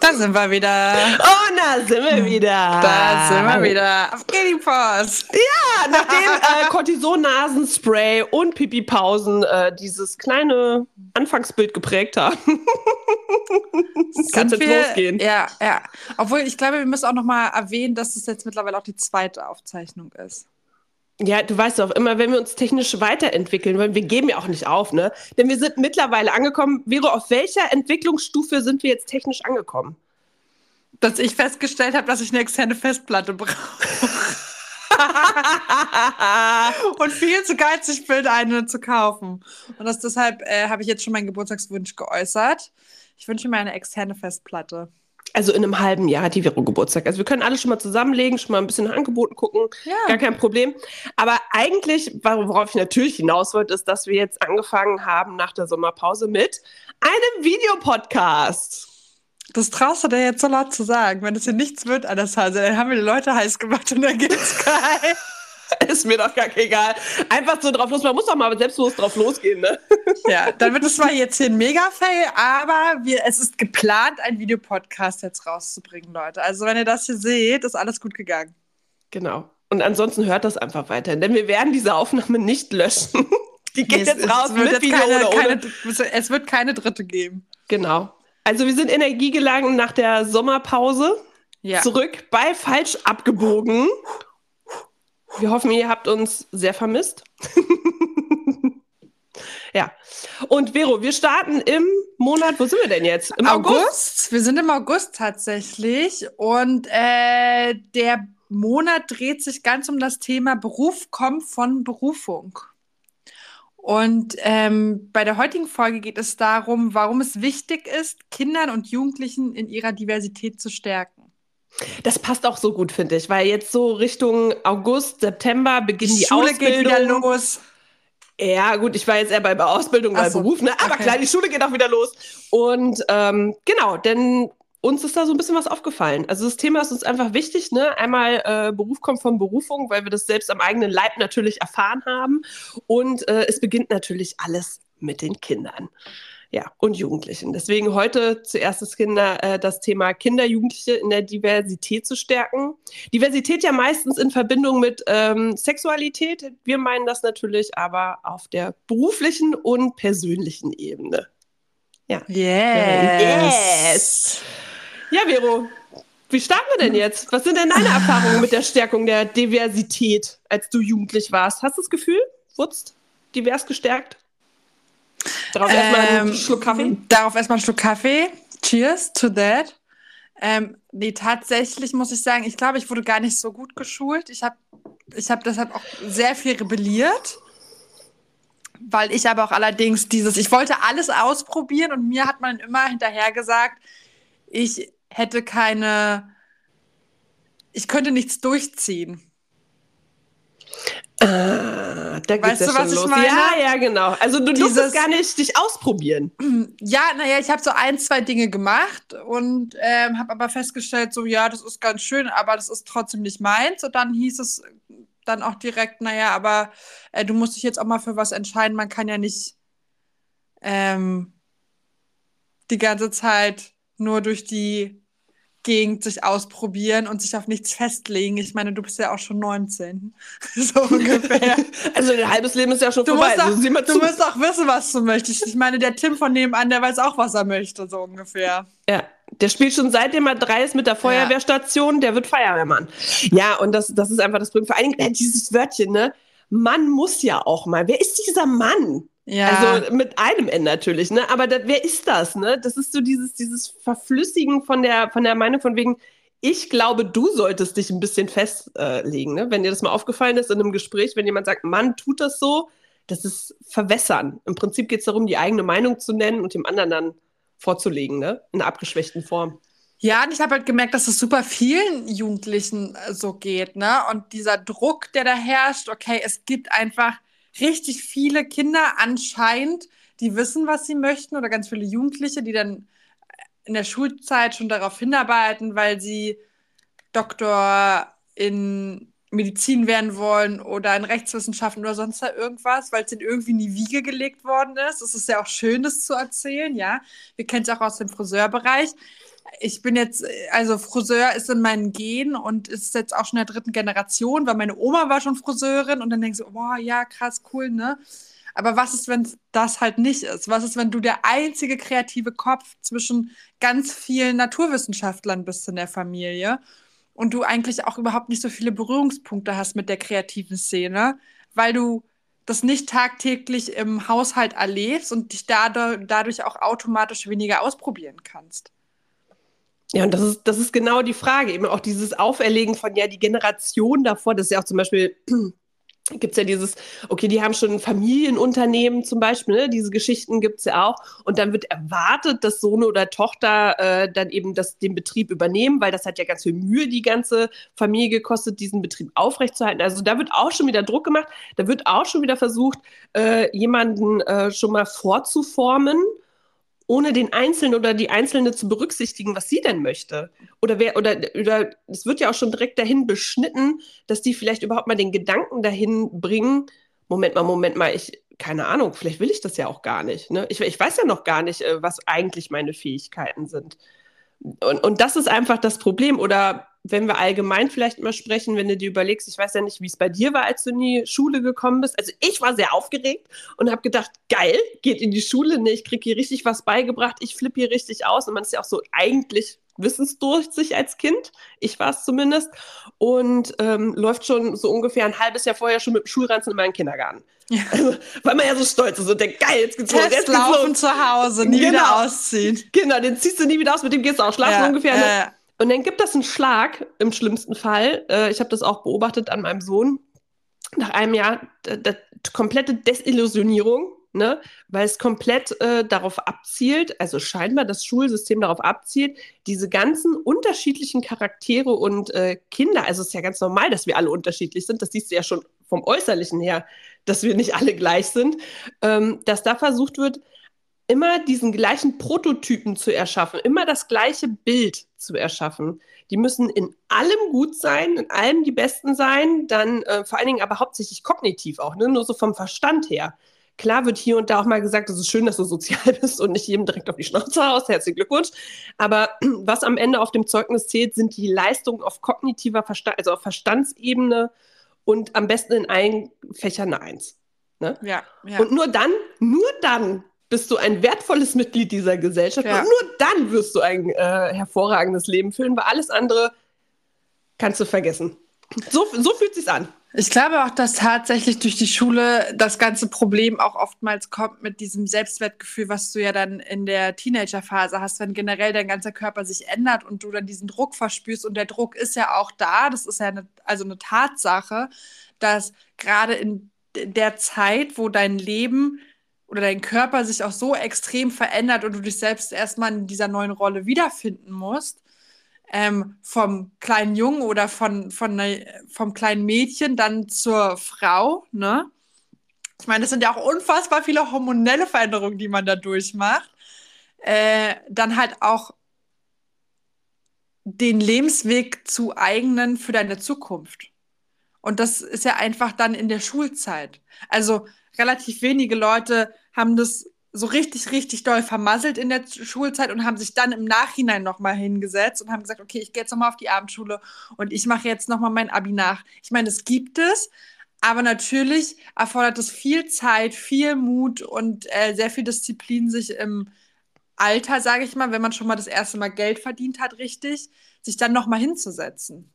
Da sind wir wieder. Oh, da sind wir wieder. Da sind wir wieder. Auf Post. Ja, nachdem äh, Cortison-Nasenspray und Pipi-Pausen äh, dieses kleine Anfangsbild geprägt haben. Kann es jetzt losgehen. Ja, ja. Obwohl, ich glaube, wir müssen auch noch mal erwähnen, dass es jetzt mittlerweile auch die zweite Aufzeichnung ist. Ja, du weißt doch, immer wenn wir uns technisch weiterentwickeln wollen, wir geben ja auch nicht auf, ne? Denn wir sind mittlerweile angekommen. Vero, auf welcher Entwicklungsstufe sind wir jetzt technisch angekommen? Dass ich festgestellt habe, dass ich eine externe Festplatte brauche. und viel zu geizig bin, eine zu kaufen. Und das, deshalb äh, habe ich jetzt schon meinen Geburtstagswunsch geäußert. Ich wünsche mir eine externe Festplatte. Also in einem halben Jahr hat die Vero Geburtstag. Also wir können alle schon mal zusammenlegen, schon mal ein bisschen nach Angeboten gucken. Ja. Gar kein Problem. Aber eigentlich, worauf ich natürlich hinaus wollte, ist, dass wir jetzt angefangen haben nach der Sommerpause mit einem Videopodcast. Das traust du dir jetzt so laut zu sagen. Wenn es hier nichts wird an der Hase, dann haben wir die Leute heiß gemacht und dann geht's geil. ist mir doch gar egal. Einfach so drauf los. Man muss doch mal selbstbewusst drauf losgehen, ne? Ja, dann wird es zwar jetzt hier ein Mega-Fail, aber wir, es ist geplant, einen Videopodcast jetzt rauszubringen, Leute. Also, wenn ihr das hier seht, ist alles gut gegangen. Genau. Und ansonsten hört das einfach weiter, denn wir werden diese Aufnahme nicht löschen. Die geht es, jetzt raus mit jetzt Video keine, oder ohne. Keine, es wird keine dritte geben. Genau. Also wir sind energiegeladen nach der Sommerpause. Ja. Zurück bei falsch abgebogen wir hoffen, ihr habt uns sehr vermisst. ja. Und Vero, wir starten im Monat, wo sind wir denn jetzt? Im August? August? Wir sind im August tatsächlich. Und äh, der Monat dreht sich ganz um das Thema Beruf kommt von Berufung. Und ähm, bei der heutigen Folge geht es darum, warum es wichtig ist, Kindern und Jugendlichen in ihrer Diversität zu stärken. Das passt auch so gut, finde ich, weil jetzt so Richtung August, September beginnen die, die Schule Ausbildung. geht wieder los. Ja, gut, ich war jetzt eher bei Ausbildung, bei so, Beruf, ne? aber okay. klar, die Schule geht auch wieder los. Und ähm, genau, denn uns ist da so ein bisschen was aufgefallen. Also das Thema ist uns einfach wichtig, ne? Einmal äh, Beruf kommt von Berufung, weil wir das selbst am eigenen Leib natürlich erfahren haben. Und äh, es beginnt natürlich alles mit den Kindern ja, und Jugendlichen. Deswegen heute zuerst das, Kinder, äh, das Thema Kinder, Jugendliche in der Diversität zu stärken. Diversität ja meistens in Verbindung mit ähm, Sexualität. Wir meinen das natürlich aber auf der beruflichen und persönlichen Ebene. Ja. Yes. yes. Ja, Vero, wie starten wir denn jetzt? Was sind denn deine Erfahrungen mit der Stärkung der Diversität, als du jugendlich warst? Hast du das Gefühl, wurdest divers gestärkt? Darauf ähm, erstmal einen Schluck Kaffee. Darauf erstmal einen Schluck Kaffee. Cheers to that. Ähm, nee, tatsächlich muss ich sagen, ich glaube, ich wurde gar nicht so gut geschult. Ich habe ich hab deshalb auch sehr viel rebelliert, weil ich aber auch allerdings dieses, ich wollte alles ausprobieren und mir hat man immer hinterher gesagt, ich hätte keine, ich könnte nichts durchziehen. Ah, da weißt du, was los. ich meine? Ja, ja, genau. Also du Dieses, durftest gar nicht dich ausprobieren. Ja, naja, ich habe so ein, zwei Dinge gemacht und ähm, habe aber festgestellt, so ja, das ist ganz schön, aber das ist trotzdem nicht meins. Und dann hieß es dann auch direkt, naja, aber äh, du musst dich jetzt auch mal für was entscheiden. Man kann ja nicht ähm, die ganze Zeit nur durch die Gegend sich ausprobieren und sich auf nichts festlegen. Ich meine, du bist ja auch schon 19. so ungefähr. also dein halbes Leben ist ja schon du vorbei. Musst auch, also, du musst auch wissen, was du möchtest. Ich meine, der Tim von nebenan, der weiß auch, was er möchte, so ungefähr. Ja, der spielt schon seitdem er drei ist mit der Feuerwehrstation, der wird Feuerwehrmann. Ja, und das, das ist einfach das Problem. Vor allen Dingen äh, dieses Wörtchen, ne? Mann muss ja auch mal. Wer ist dieser Mann? Ja. Also mit einem N natürlich, ne? Aber da, wer ist das, ne? Das ist so dieses, dieses Verflüssigen von der, von der Meinung von wegen, ich glaube, du solltest dich ein bisschen festlegen, ne? Wenn dir das mal aufgefallen ist in einem Gespräch, wenn jemand sagt, Mann, tut das so, das ist verwässern. Im Prinzip geht es darum, die eigene Meinung zu nennen und dem anderen dann vorzulegen, ne? In einer abgeschwächten Form. Ja, und ich habe halt gemerkt, dass es super vielen Jugendlichen äh, so geht, ne? Und dieser Druck, der da herrscht, okay, es gibt einfach richtig viele Kinder anscheinend, die wissen, was sie möchten, oder ganz viele Jugendliche, die dann in der Schulzeit schon darauf hinarbeiten, weil sie Doktor in Medizin werden wollen oder in Rechtswissenschaften oder sonst irgendwas, weil es ihnen irgendwie in die Wiege gelegt worden ist. Es ist ja auch schön, das zu erzählen, ja. Wir kennen es auch aus dem Friseurbereich. Ich bin jetzt, also Friseur ist in meinen Genen und ist jetzt auch schon in der dritten Generation, weil meine Oma war schon Friseurin und dann denkst du, boah, ja, krass, cool, ne? Aber was ist, wenn das halt nicht ist? Was ist, wenn du der einzige kreative Kopf zwischen ganz vielen Naturwissenschaftlern bist in der Familie und du eigentlich auch überhaupt nicht so viele Berührungspunkte hast mit der kreativen Szene, weil du das nicht tagtäglich im Haushalt erlebst und dich dadurch auch automatisch weniger ausprobieren kannst? Ja, und das ist, das ist genau die Frage, eben auch dieses Auferlegen von ja die Generation davor, das ist ja auch zum Beispiel gibt es ja dieses, okay, die haben schon Familienunternehmen zum Beispiel, ne? diese Geschichten gibt es ja auch. Und dann wird erwartet, dass Sohn oder Tochter äh, dann eben das, den Betrieb übernehmen, weil das hat ja ganz viel Mühe, die ganze Familie gekostet, diesen Betrieb aufrechtzuerhalten. Also da wird auch schon wieder Druck gemacht, da wird auch schon wieder versucht, äh, jemanden äh, schon mal vorzuformen ohne den Einzelnen oder die Einzelne zu berücksichtigen, was sie denn möchte. Oder wer, oder, oder es wird ja auch schon direkt dahin beschnitten, dass die vielleicht überhaupt mal den Gedanken dahin bringen, Moment mal, Moment mal, ich, keine Ahnung, vielleicht will ich das ja auch gar nicht. Ne? Ich, ich weiß ja noch gar nicht, äh, was eigentlich meine Fähigkeiten sind. Und, und das ist einfach das Problem. Oder wenn wir allgemein vielleicht mal sprechen, wenn du dir überlegst, ich weiß ja nicht, wie es bei dir war, als du in die Schule gekommen bist. Also ich war sehr aufgeregt und habe gedacht, geil, geht in die Schule, ne, ich kriege hier richtig was beigebracht, ich flippe hier richtig aus. Und man ist ja auch so eigentlich wissensdurstig als Kind. Ich war es zumindest. Und ähm, läuft schon so ungefähr ein halbes Jahr vorher schon mit dem Schulranzen in meinen Kindergarten. Ja. Also, weil man ja so stolz ist und denkt, geil, jetzt geht's los. Jetzt laufen los. zu Hause, nie genau. wieder ausziehen. Genau, den ziehst du nie wieder aus, mit dem gehst du auch schlafen ja. ungefähr. Ne? Und dann gibt das einen Schlag im schlimmsten Fall. Äh, ich habe das auch beobachtet an meinem Sohn. Nach einem Jahr komplette Desillusionierung, ne? weil es komplett äh, darauf abzielt, also scheinbar das Schulsystem darauf abzielt, diese ganzen unterschiedlichen Charaktere und äh, Kinder, also es ist ja ganz normal, dass wir alle unterschiedlich sind, das siehst du ja schon vom Äußerlichen her, dass wir nicht alle gleich sind, ähm, dass da versucht wird, immer diesen gleichen Prototypen zu erschaffen, immer das gleiche Bild zu erschaffen. Die müssen in allem gut sein, in allem die Besten sein, dann äh, vor allen Dingen aber hauptsächlich kognitiv auch, ne? nur so vom Verstand her. Klar wird hier und da auch mal gesagt, es ist schön, dass du sozial bist und nicht jedem direkt auf die Schnauze haust. Herzlichen Glückwunsch. Aber was am Ende auf dem Zeugnis zählt, sind die Leistungen auf kognitiver Verstand, also auf Verstandsebene und am besten in allen Fächern eine Eins. Ne? Ja, ja. Und nur dann, nur dann bist du ein wertvolles Mitglied dieser Gesellschaft ja. und nur dann wirst du ein äh, hervorragendes Leben führen, weil alles andere kannst du vergessen. So, so fühlt sich an. Ich glaube auch, dass tatsächlich durch die Schule das ganze Problem auch oftmals kommt mit diesem Selbstwertgefühl, was du ja dann in der Teenagerphase hast, wenn generell dein ganzer Körper sich ändert und du dann diesen Druck verspürst. Und der Druck ist ja auch da. Das ist ja eine, also eine Tatsache, dass gerade in der Zeit, wo dein Leben oder dein Körper sich auch so extrem verändert und du dich selbst erstmal in dieser neuen Rolle wiederfinden musst, ähm, vom kleinen Jungen oder von, von ne, vom kleinen Mädchen dann zur Frau, ne? Ich meine, das sind ja auch unfassbar viele hormonelle Veränderungen, die man da durchmacht. Äh, dann halt auch den Lebensweg zu eignen für deine Zukunft. Und das ist ja einfach dann in der Schulzeit. Also relativ wenige Leute haben das so richtig, richtig doll vermasselt in der Schulzeit und haben sich dann im Nachhinein nochmal hingesetzt und haben gesagt, okay, ich gehe jetzt nochmal auf die Abendschule und ich mache jetzt nochmal mein Abi nach. Ich meine, das gibt es, aber natürlich erfordert es viel Zeit, viel Mut und äh, sehr viel Disziplin, sich im Alter, sage ich mal, wenn man schon mal das erste Mal Geld verdient hat, richtig, sich dann nochmal hinzusetzen.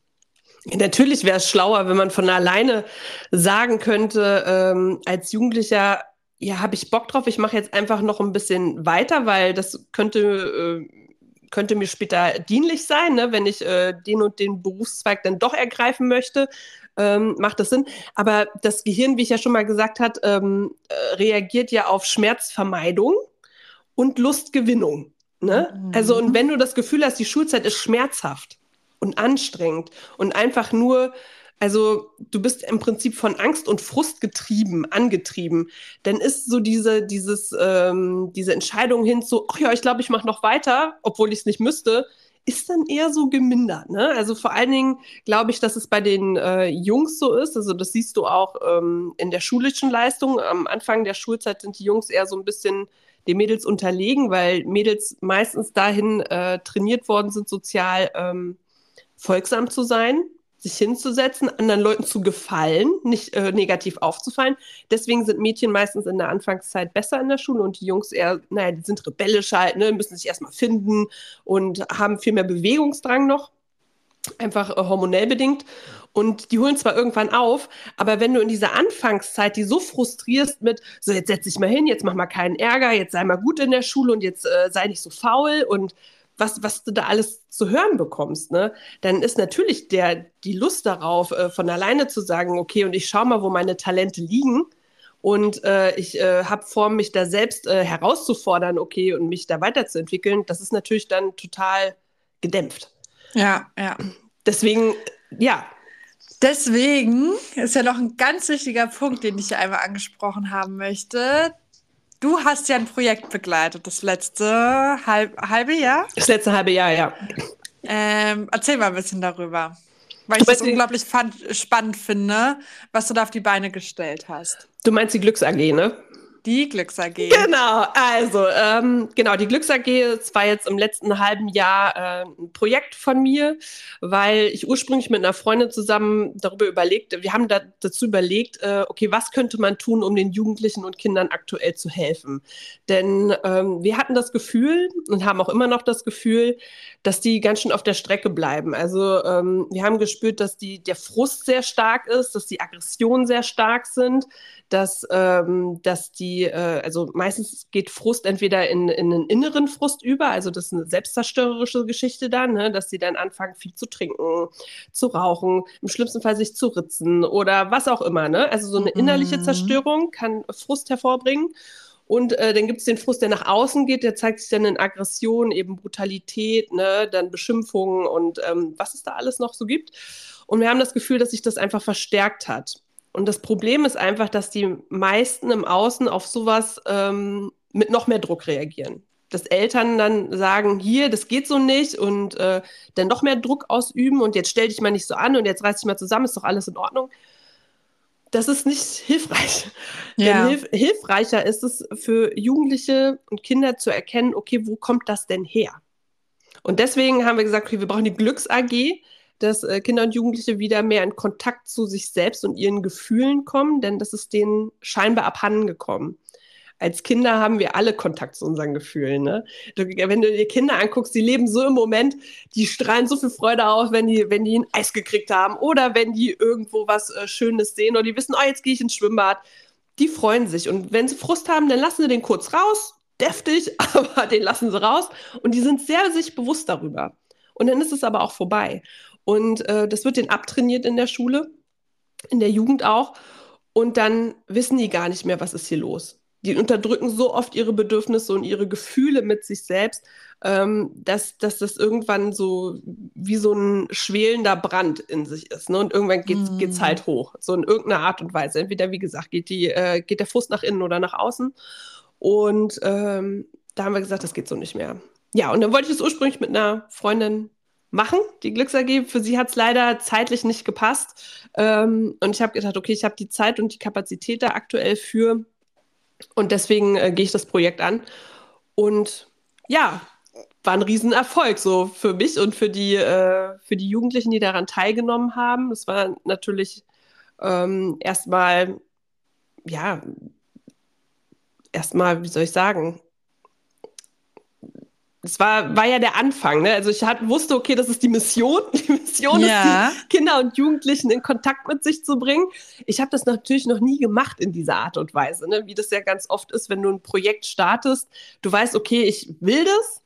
Natürlich wäre es schlauer, wenn man von alleine sagen könnte, ähm, als Jugendlicher, ja, habe ich Bock drauf, ich mache jetzt einfach noch ein bisschen weiter, weil das könnte, äh, könnte mir später dienlich sein, ne? wenn ich äh, den und den Berufszweig dann doch ergreifen möchte. Ähm, macht das Sinn. Aber das Gehirn, wie ich ja schon mal gesagt habe, ähm, äh, reagiert ja auf Schmerzvermeidung und Lustgewinnung. Ne? Mhm. Also, und wenn du das Gefühl hast, die Schulzeit ist schmerzhaft und anstrengend und einfach nur also du bist im Prinzip von Angst und Frust getrieben, angetrieben. Dann ist so diese, dieses, ähm, diese Entscheidung hin zu, ach ja, ich glaube, ich mache noch weiter, obwohl ich es nicht müsste, ist dann eher so gemindert. Ne? Also vor allen Dingen glaube ich, dass es bei den äh, Jungs so ist. Also das siehst du auch ähm, in der schulischen Leistung. Am Anfang der Schulzeit sind die Jungs eher so ein bisschen den Mädels unterlegen, weil Mädels meistens dahin äh, trainiert worden sind, sozial ähm, folgsam zu sein, sich hinzusetzen, anderen Leuten zu gefallen, nicht äh, negativ aufzufallen. Deswegen sind Mädchen meistens in der Anfangszeit besser in der Schule und die Jungs eher, naja, die sind rebellisch halt, ne, müssen sich erstmal finden und haben viel mehr Bewegungsdrang noch, einfach äh, hormonell bedingt. Und die holen zwar irgendwann auf, aber wenn du in dieser Anfangszeit die so frustrierst mit, so jetzt setz dich mal hin, jetzt mach mal keinen Ärger, jetzt sei mal gut in der Schule und jetzt äh, sei nicht so faul und was, was du da alles zu hören bekommst, ne, dann ist natürlich der, die Lust darauf, äh, von alleine zu sagen, okay, und ich schau mal, wo meine Talente liegen. Und äh, ich äh, habe vor, mich da selbst äh, herauszufordern, okay, und mich da weiterzuentwickeln, das ist natürlich dann total gedämpft. Ja, ja. Deswegen, ja, Deswegen ist ja noch ein ganz wichtiger Punkt, den ich hier einmal angesprochen haben möchte. Du hast ja ein Projekt begleitet, das letzte halb, halbe Jahr. Das letzte halbe Jahr, ja. Ähm, erzähl mal ein bisschen darüber. Weil ich das unglaublich fand, spannend finde, was du da auf die Beine gestellt hast. Du meinst die Glücks AG, ne? Die Glücks AG. Genau, also ähm, genau, die Glücks AG, es war jetzt im letzten halben Jahr äh, ein Projekt von mir, weil ich ursprünglich mit einer Freundin zusammen darüber überlegt, wir haben da, dazu überlegt, äh, okay, was könnte man tun, um den Jugendlichen und Kindern aktuell zu helfen? Denn ähm, wir hatten das Gefühl und haben auch immer noch das Gefühl, dass die ganz schön auf der Strecke bleiben. Also ähm, wir haben gespürt, dass die, der Frust sehr stark ist, dass die Aggressionen sehr stark sind, dass, ähm, dass die, äh, also meistens geht Frust entweder in, in einen inneren Frust über, also das ist eine selbstzerstörerische Geschichte dann, ne, dass sie dann anfangen, viel zu trinken, zu rauchen, im schlimmsten Fall sich zu ritzen oder was auch immer. Ne? Also so eine innerliche mhm. Zerstörung kann Frust hervorbringen. Und äh, dann gibt es den Frust, der nach außen geht, der zeigt sich dann in Aggression, eben Brutalität, ne, dann Beschimpfungen und ähm, was es da alles noch so gibt. Und wir haben das Gefühl, dass sich das einfach verstärkt hat. Und das Problem ist einfach, dass die meisten im Außen auf sowas ähm, mit noch mehr Druck reagieren. Dass Eltern dann sagen, hier, das geht so nicht und äh, dann noch mehr Druck ausüben und jetzt stell dich mal nicht so an und jetzt reiß dich mal zusammen, ist doch alles in Ordnung. Das ist nicht hilfreich. Ja. Hilf hilfreicher ist es für Jugendliche und Kinder zu erkennen, okay, wo kommt das denn her? Und deswegen haben wir gesagt, okay, wir brauchen die Glücks AG, dass äh, Kinder und Jugendliche wieder mehr in Kontakt zu sich selbst und ihren Gefühlen kommen, denn das ist denen scheinbar abhanden gekommen. Als Kinder haben wir alle Kontakt zu unseren Gefühlen. Ne? Du, wenn du dir Kinder anguckst, die leben so im Moment, die strahlen so viel Freude auf, wenn die, wenn die ein Eis gekriegt haben oder wenn die irgendwo was äh, Schönes sehen oder die wissen, oh, jetzt gehe ich ins Schwimmbad. Die freuen sich. Und wenn sie Frust haben, dann lassen sie den kurz raus, deftig, aber den lassen sie raus. Und die sind sehr sich bewusst darüber. Und dann ist es aber auch vorbei. Und äh, das wird denen abtrainiert in der Schule, in der Jugend auch. Und dann wissen die gar nicht mehr, was ist hier los. Die unterdrücken so oft ihre Bedürfnisse und ihre Gefühle mit sich selbst, ähm, dass, dass das irgendwann so wie so ein schwelender Brand in sich ist. Ne? Und irgendwann geht es mm. halt hoch, so in irgendeiner Art und Weise. Entweder, wie gesagt, geht, die, äh, geht der Fuß nach innen oder nach außen. Und ähm, da haben wir gesagt, das geht so nicht mehr. Ja, und dann wollte ich es ursprünglich mit einer Freundin machen, die Glücks AG. Für sie hat es leider zeitlich nicht gepasst. Ähm, und ich habe gedacht, okay, ich habe die Zeit und die Kapazität da aktuell für. Und deswegen äh, gehe ich das Projekt an. Und ja, war ein Riesenerfolg so für mich und für die, äh, für die Jugendlichen, die daran teilgenommen haben. Es war natürlich ähm, erstmal, ja, erstmal, wie soll ich sagen, es war, war ja der Anfang, ne? Also ich hat, wusste, okay, das ist die Mission. Die Mission ja. ist, die Kinder und Jugendlichen in Kontakt mit sich zu bringen. Ich habe das natürlich noch nie gemacht in dieser Art und Weise, ne? Wie das ja ganz oft ist, wenn du ein Projekt startest. Du weißt, okay, ich will das.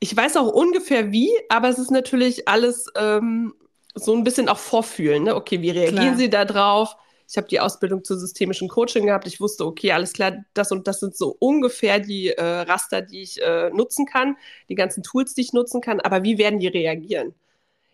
Ich weiß auch ungefähr wie, aber es ist natürlich alles ähm, so ein bisschen auch vorfühlen. Ne? Okay, wie reagieren Klar. sie da drauf? Ich habe die Ausbildung zur systemischen Coaching gehabt. Ich wusste, okay, alles klar, das und das sind so ungefähr die äh, Raster, die ich äh, nutzen kann, die ganzen Tools, die ich nutzen kann. Aber wie werden die reagieren?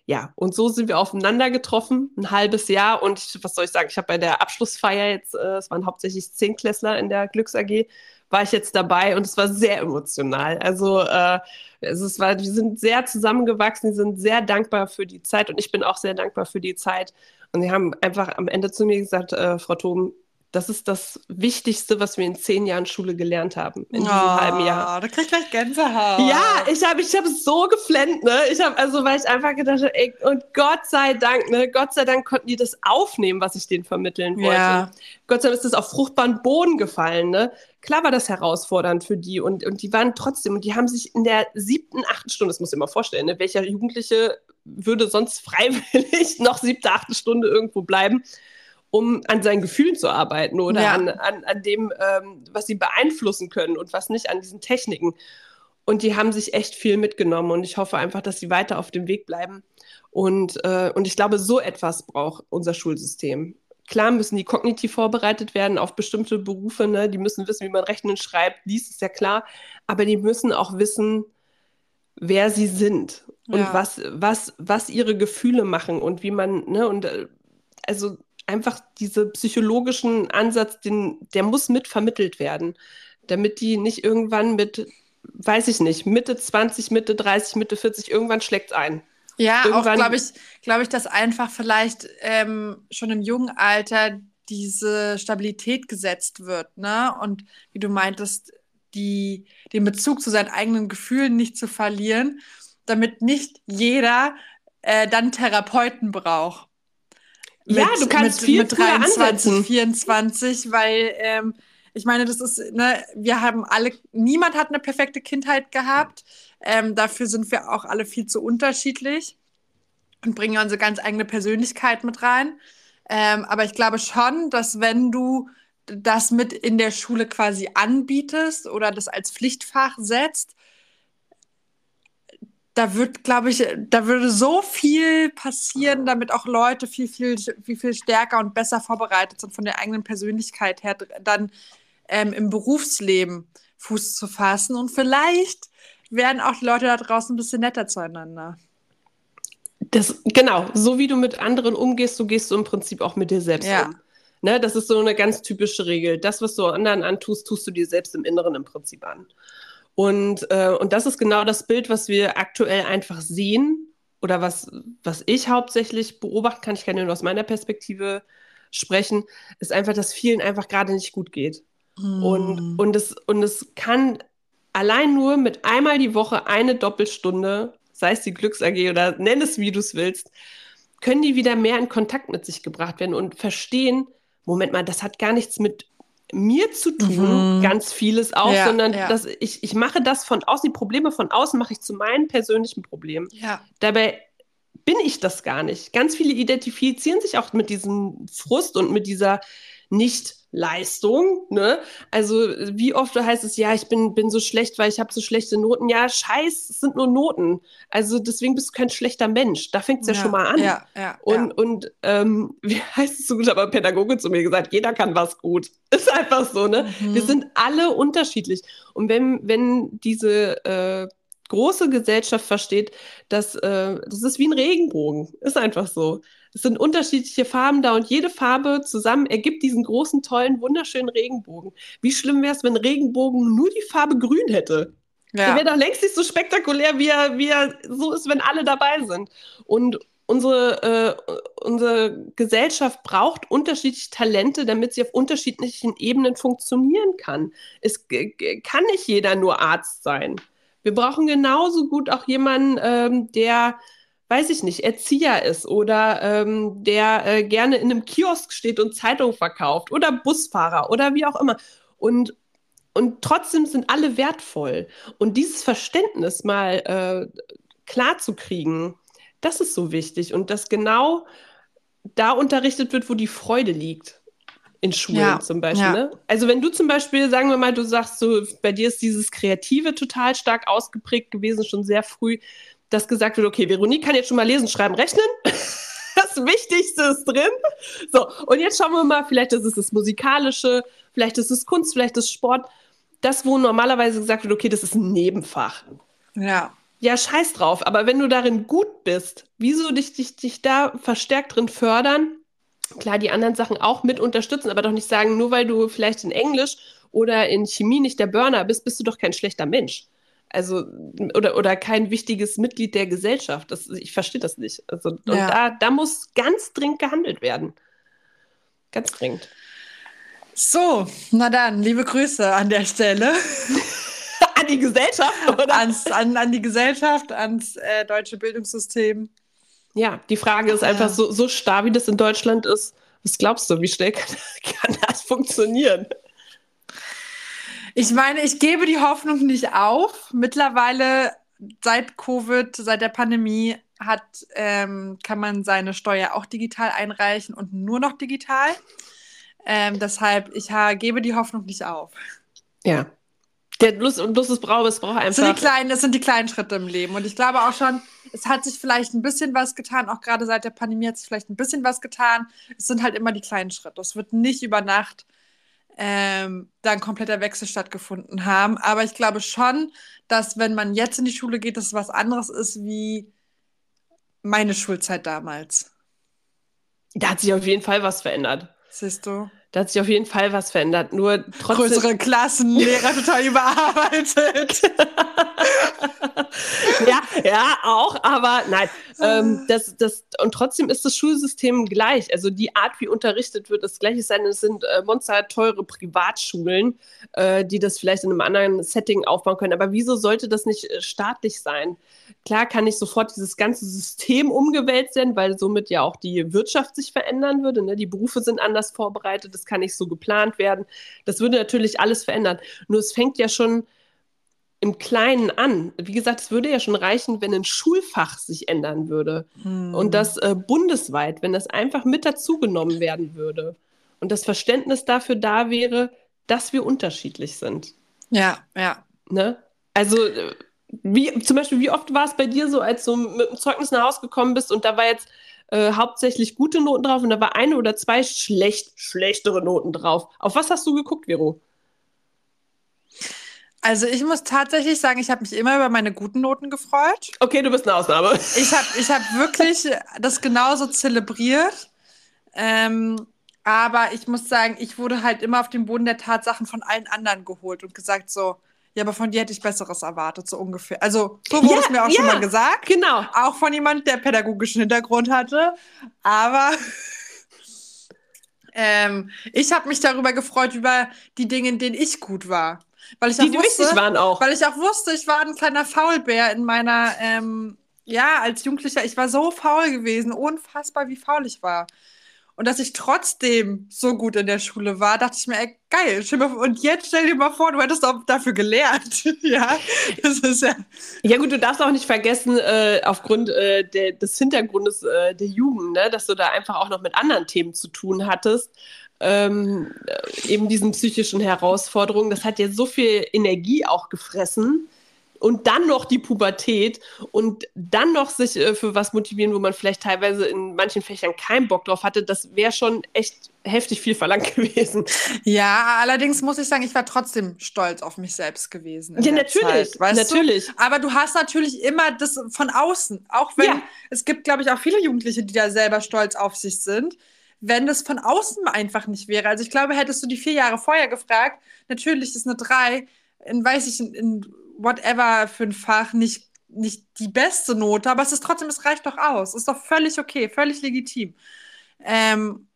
Ja, und so sind wir aufeinander getroffen, ein halbes Jahr. Und ich, was soll ich sagen, ich habe bei der Abschlussfeier jetzt, äh, es waren hauptsächlich Zehnklässler in der Glücks AG, war ich jetzt dabei und es war sehr emotional. Also äh, es war, wir sind sehr zusammengewachsen, sind sehr dankbar für die Zeit und ich bin auch sehr dankbar für die Zeit, und sie haben einfach am Ende zu mir gesagt, äh, Frau Thom, Das ist das Wichtigste, was wir in zehn Jahren Schule gelernt haben, in diesem oh, halben Jahr. Da krieg ich gleich Gänsehaut. Ja, ich habe ich hab so geflennt, ne? Ich habe, also, weil ich einfach gedacht habe, ey, und Gott sei Dank, ne? Gott sei Dank konnten die das aufnehmen, was ich denen vermitteln wollte. Ja. Gott sei Dank ist das auf fruchtbaren Boden gefallen, ne? Klar war das herausfordernd für die und, und die waren trotzdem, und die haben sich in der siebten, achten Stunde, das muss ich mir mal vorstellen, ne? welcher Jugendliche würde sonst freiwillig noch siebte, achte Stunde irgendwo bleiben? um an seinen Gefühlen zu arbeiten oder ja. an, an, an dem, ähm, was sie beeinflussen können und was nicht an diesen Techniken. Und die haben sich echt viel mitgenommen und ich hoffe einfach, dass sie weiter auf dem Weg bleiben. Und, äh, und ich glaube, so etwas braucht unser Schulsystem. Klar müssen die kognitiv vorbereitet werden auf bestimmte Berufe, ne? die müssen wissen, wie man rechnen schreibt, liest, ist ja klar, aber die müssen auch wissen, wer sie sind und ja. was, was, was ihre Gefühle machen und wie man, ne, und äh, also einfach diese psychologischen Ansatz, den, der muss mit vermittelt werden, damit die nicht irgendwann mit, weiß ich nicht, Mitte 20, Mitte 30, Mitte 40, irgendwann schlägt es ein. Ja, irgendwann, auch glaube ich, glaube ich, dass einfach vielleicht ähm, schon im jungen Alter diese Stabilität gesetzt wird, ne? Und wie du meintest, die, den Bezug zu seinen eigenen Gefühlen nicht zu verlieren, damit nicht jeder äh, dann Therapeuten braucht ja, du kannst mit, viel mit 23, ansetzen. 24, weil ähm, ich meine, das ist, ne, wir haben alle, niemand hat eine perfekte Kindheit gehabt. Ähm, dafür sind wir auch alle viel zu unterschiedlich und bringen unsere ganz eigene Persönlichkeit mit rein. Ähm, aber ich glaube schon, dass wenn du das mit in der Schule quasi anbietest oder das als Pflichtfach setzt, da wird, glaube ich, da würde so viel passieren, damit auch Leute viel, viel, viel, viel stärker und besser vorbereitet sind von der eigenen Persönlichkeit her, dann ähm, im Berufsleben Fuß zu fassen. Und vielleicht werden auch die Leute da draußen ein bisschen netter zueinander. Das, genau, so wie du mit anderen umgehst, so gehst du im Prinzip auch mit dir selbst ja. um. Ne, das ist so eine ganz typische Regel. Das, was du anderen antust, tust du dir selbst im Inneren im Prinzip an. Und, äh, und das ist genau das Bild, was wir aktuell einfach sehen oder was, was ich hauptsächlich beobachten kann. Ich kann nur aus meiner Perspektive sprechen, ist einfach, dass vielen einfach gerade nicht gut geht. Mm. Und, und, es, und es kann allein nur mit einmal die Woche eine Doppelstunde, sei es die Glücks AG oder nenn es wie du es willst, können die wieder mehr in Kontakt mit sich gebracht werden und verstehen, Moment mal, das hat gar nichts mit mir zu tun, mhm. ganz vieles auch, ja, sondern ja. dass ich, ich mache das von außen, die Probleme von außen mache ich zu meinen persönlichen Problemen. Ja. Dabei bin ich das gar nicht. Ganz viele identifizieren sich auch mit diesem Frust und mit dieser nicht Leistung, ne? Also wie oft heißt es, ja, ich bin, bin so schlecht, weil ich habe so schlechte Noten. Ja, scheiß, es sind nur Noten. Also deswegen bist du kein schlechter Mensch. Da fängt es ja, ja, schon mal an. Ja, ja, und und ähm, wie heißt es so gut, aber Pädagoge zu mir gesagt, jeder kann was gut. Ist einfach so, ne? Mhm. Wir sind alle unterschiedlich. Und wenn, wenn diese äh, große Gesellschaft versteht, dass äh, das ist wie ein Regenbogen. Ist einfach so. Es sind unterschiedliche Farben da und jede Farbe zusammen ergibt diesen großen, tollen, wunderschönen Regenbogen. Wie schlimm wäre es, wenn Regenbogen nur die Farbe grün hätte? Ja. Der wäre doch längst nicht so spektakulär, wie er, wie er so ist, wenn alle dabei sind. Und unsere, äh, unsere Gesellschaft braucht unterschiedliche Talente, damit sie auf unterschiedlichen Ebenen funktionieren kann. Es kann nicht jeder nur Arzt sein. Wir brauchen genauso gut auch jemanden, ähm, der weiß ich nicht, Erzieher ist oder ähm, der äh, gerne in einem Kiosk steht und Zeitung verkauft oder Busfahrer oder wie auch immer. Und, und trotzdem sind alle wertvoll. Und dieses Verständnis mal äh, klar zu kriegen, das ist so wichtig. Und dass genau da unterrichtet wird, wo die Freude liegt. In Schulen ja, zum Beispiel. Ja. Ne? Also wenn du zum Beispiel, sagen wir mal, du sagst so, bei dir ist dieses Kreative total stark ausgeprägt gewesen, schon sehr früh dass gesagt wird, okay, Veronique kann jetzt schon mal lesen, schreiben, rechnen. Das Wichtigste ist drin. So, und jetzt schauen wir mal, vielleicht ist es das Musikalische, vielleicht ist es Kunst, vielleicht ist es Sport. Das, wo normalerweise gesagt wird, okay, das ist ein Nebenfach. Ja. Ja, scheiß drauf. Aber wenn du darin gut bist, wieso dich, dich, dich da verstärkt drin fördern? Klar, die anderen Sachen auch mit unterstützen, aber doch nicht sagen, nur weil du vielleicht in Englisch oder in Chemie nicht der Burner bist, bist du doch kein schlechter Mensch. Also, oder, oder kein wichtiges Mitglied der Gesellschaft. Das, ich verstehe das nicht. Also, und da, da muss ganz dringend gehandelt werden. Ganz dringend. So, na dann, liebe Grüße an der Stelle. an die Gesellschaft, oder? Ans, an, an die Gesellschaft, ans äh, deutsche Bildungssystem. Ja, die Frage ist einfach so, so starr, wie das in Deutschland ist. Was glaubst du, wie schnell kann, kann das funktionieren? Ich meine, ich gebe die Hoffnung nicht auf. Mittlerweile seit Covid, seit der Pandemie, hat, ähm, kann man seine Steuer auch digital einreichen und nur noch digital. Ähm, deshalb, ich gebe die Hoffnung nicht auf. Ja. Der Lust Lust ist Brauch, es braucht einfach. Das sind, die kleinen, das sind die kleinen Schritte im Leben. Und ich glaube auch schon, es hat sich vielleicht ein bisschen was getan. Auch gerade seit der Pandemie hat sich vielleicht ein bisschen was getan. Es sind halt immer die kleinen Schritte. Es wird nicht über Nacht ähm, da ein kompletter Wechsel stattgefunden haben. Aber ich glaube schon, dass wenn man jetzt in die Schule geht, dass es was anderes ist wie meine Schulzeit damals. Da hat sich auf jeden Fall was verändert. Siehst du? Da hat sich auf jeden Fall was verändert. Nur trotzdem. Größere Klassen, Lehrer total überarbeitet. ja, ja, auch, aber nein. Ähm, das, das, und trotzdem ist das Schulsystem gleich. Also die Art, wie unterrichtet wird, ist gleich. Es sind äh, monsterteure Privatschulen, äh, die das vielleicht in einem anderen Setting aufbauen können. Aber wieso sollte das nicht äh, staatlich sein? Klar kann nicht sofort dieses ganze System umgewälzt werden, weil somit ja auch die Wirtschaft sich verändern würde. Ne? Die Berufe sind anders vorbereitet, das kann nicht so geplant werden. Das würde natürlich alles verändern. Nur es fängt ja schon im Kleinen an. Wie gesagt, es würde ja schon reichen, wenn ein Schulfach sich ändern würde. Hm. Und das äh, bundesweit, wenn das einfach mit dazugenommen werden würde. Und das Verständnis dafür da wäre, dass wir unterschiedlich sind. Ja, ja. Ne? Also, äh, wie, zum Beispiel, wie oft war es bei dir so, als du mit dem Zeugnis nach Hause gekommen bist und da war jetzt äh, hauptsächlich gute Noten drauf und da war eine oder zwei schlecht, schlechtere Noten drauf. Auf was hast du geguckt, Vero? Also ich muss tatsächlich sagen, ich habe mich immer über meine guten Noten gefreut. Okay, du bist eine Ausnahme. Ich habe ich hab wirklich das genauso zelebriert. Ähm, aber ich muss sagen, ich wurde halt immer auf den Boden der Tatsachen von allen anderen geholt und gesagt so, ja, aber von dir hätte ich Besseres erwartet, so ungefähr. Also, so wurde ja, es mir auch ja, schon mal gesagt. Genau. Auch von jemandem, der pädagogischen Hintergrund hatte. Aber ähm, ich habe mich darüber gefreut, über die Dinge, in denen ich gut war. Weil ich die, auch wusste, waren auch. Weil ich auch wusste, ich war ein kleiner Faulbär in meiner, ähm, ja, als Jugendlicher, ich war so faul gewesen, unfassbar, wie faul ich war. Und dass ich trotzdem so gut in der Schule war, dachte ich mir, ey, geil. Und jetzt stell dir mal vor, du hättest auch dafür gelernt. ja, das ist ja. Ja, gut, du darfst auch nicht vergessen, äh, aufgrund äh, der, des Hintergrundes äh, der Jugend, ne, dass du da einfach auch noch mit anderen Themen zu tun hattest ähm, eben diesen psychischen Herausforderungen. Das hat ja so viel Energie auch gefressen. Und dann noch die Pubertät und dann noch sich äh, für was motivieren, wo man vielleicht teilweise in manchen Fächern keinen Bock drauf hatte, das wäre schon echt heftig viel verlangt gewesen. Ja, allerdings muss ich sagen, ich war trotzdem stolz auf mich selbst gewesen. Ja, natürlich. Zeit, natürlich. Du? Aber du hast natürlich immer das von außen. Auch wenn ja. es gibt, glaube ich, auch viele Jugendliche, die da selber stolz auf sich sind wenn das von außen einfach nicht wäre. Also ich glaube, hättest du die vier Jahre vorher gefragt, natürlich ist eine drei, in, weiß ich, in, in whatever für ein Fach nicht, nicht die beste Note, aber es ist trotzdem, es reicht doch aus. Ist doch völlig okay, völlig legitim. Ähm,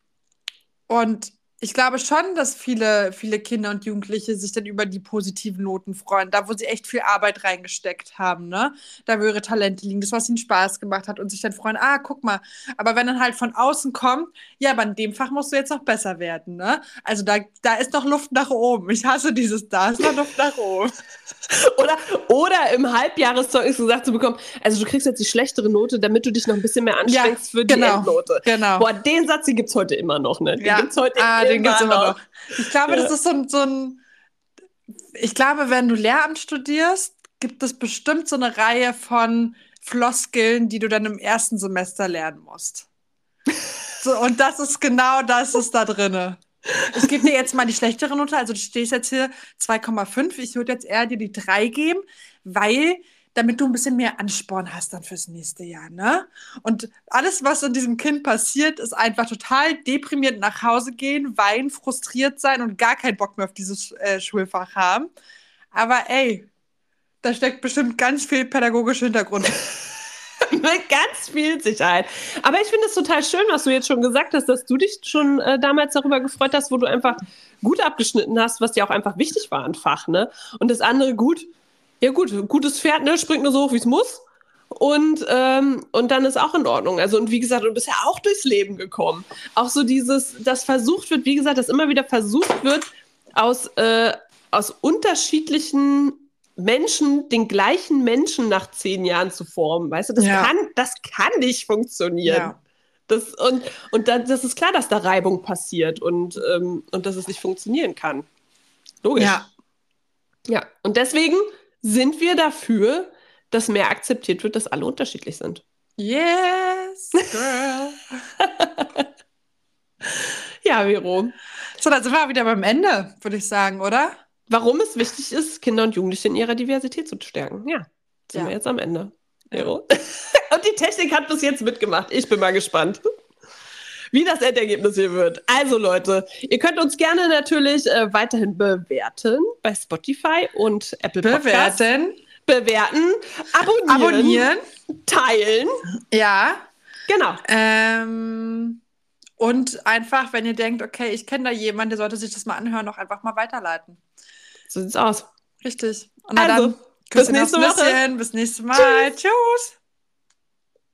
und ich glaube schon, dass viele, viele Kinder und Jugendliche sich dann über die positiven Noten freuen, da wo sie echt viel Arbeit reingesteckt haben, ne? Da wo ihre Talente liegen, das, was ihnen Spaß gemacht hat und sich dann freuen, ah, guck mal. Aber wenn dann halt von außen kommt, ja, aber in dem Fach musst du jetzt noch besser werden, ne? Also da, da ist noch Luft nach oben. Ich hasse dieses, da ist noch Luft nach oben. oder, oder im Halbjahreszeugnis gesagt zu bekommen, also du kriegst jetzt die schlechtere Note, damit du dich noch ein bisschen mehr anstrengst ja, für die genau, Endnote. Genau. Boah, den Satz, den gibt es heute immer noch, ne? Den ja. gibt's heute ah, den gibt es immer noch. Ich glaube, das ist so ein, so ein. Ich glaube, wenn du Lehramt studierst, gibt es bestimmt so eine Reihe von Floskeln, die du dann im ersten Semester lernen musst. So, und das ist genau das ist da drin. Ich gebe dir jetzt mal die schlechtere Note. Also du stehst jetzt hier 2,5. Ich würde jetzt eher dir die 3 geben, weil damit du ein bisschen mehr Ansporn hast dann fürs nächste Jahr, ne? Und alles, was in diesem Kind passiert, ist einfach total deprimiert nach Hause gehen, weinen, frustriert sein und gar keinen Bock mehr auf dieses äh, Schulfach haben. Aber ey, da steckt bestimmt ganz viel pädagogischer Hintergrund Mit ganz viel Sicherheit. Aber ich finde es total schön, was du jetzt schon gesagt hast, dass du dich schon äh, damals darüber gefreut hast, wo du einfach gut abgeschnitten hast, was dir auch einfach wichtig war ein Fach, ne? Und das andere gut, ja gut, gutes Pferd, ne, springt nur so hoch, wie es muss. Und, ähm, und dann ist auch in Ordnung. Also, und wie gesagt, du bist ja auch durchs Leben gekommen. Auch so dieses, dass versucht wird, wie gesagt, dass immer wieder versucht wird, aus, äh, aus unterschiedlichen Menschen, den gleichen Menschen nach zehn Jahren zu formen. Weißt du, das, ja. kann, das kann nicht funktionieren. Ja. Das, und und dann, das ist klar, dass da Reibung passiert und, ähm, und dass es nicht funktionieren kann. Logisch. Ja. Ja, und deswegen sind wir dafür, dass mehr akzeptiert wird, dass alle unterschiedlich sind. Yes, girl. ja, Vero. So, dann sind wir wieder beim Ende, würde ich sagen, oder? Warum es wichtig ist, Kinder und Jugendliche in ihrer Diversität zu stärken. Ja, sind ja. wir jetzt am Ende. Vero. und die Technik hat bis jetzt mitgemacht. Ich bin mal gespannt wie das Endergebnis hier wird. Also Leute, ihr könnt uns gerne natürlich äh, weiterhin bewerten bei Spotify und Apple Podcasts. Bewerten bewerten, abonnieren, abonnieren. teilen. Ja. Genau. Ähm, und einfach, wenn ihr denkt, okay, ich kenne da jemanden, der sollte sich das mal anhören, auch einfach mal weiterleiten. So sieht's aus. Richtig. Und also, dann, bis nächste Woche. Bis nächstes Mal. Tschüss. Tschüss.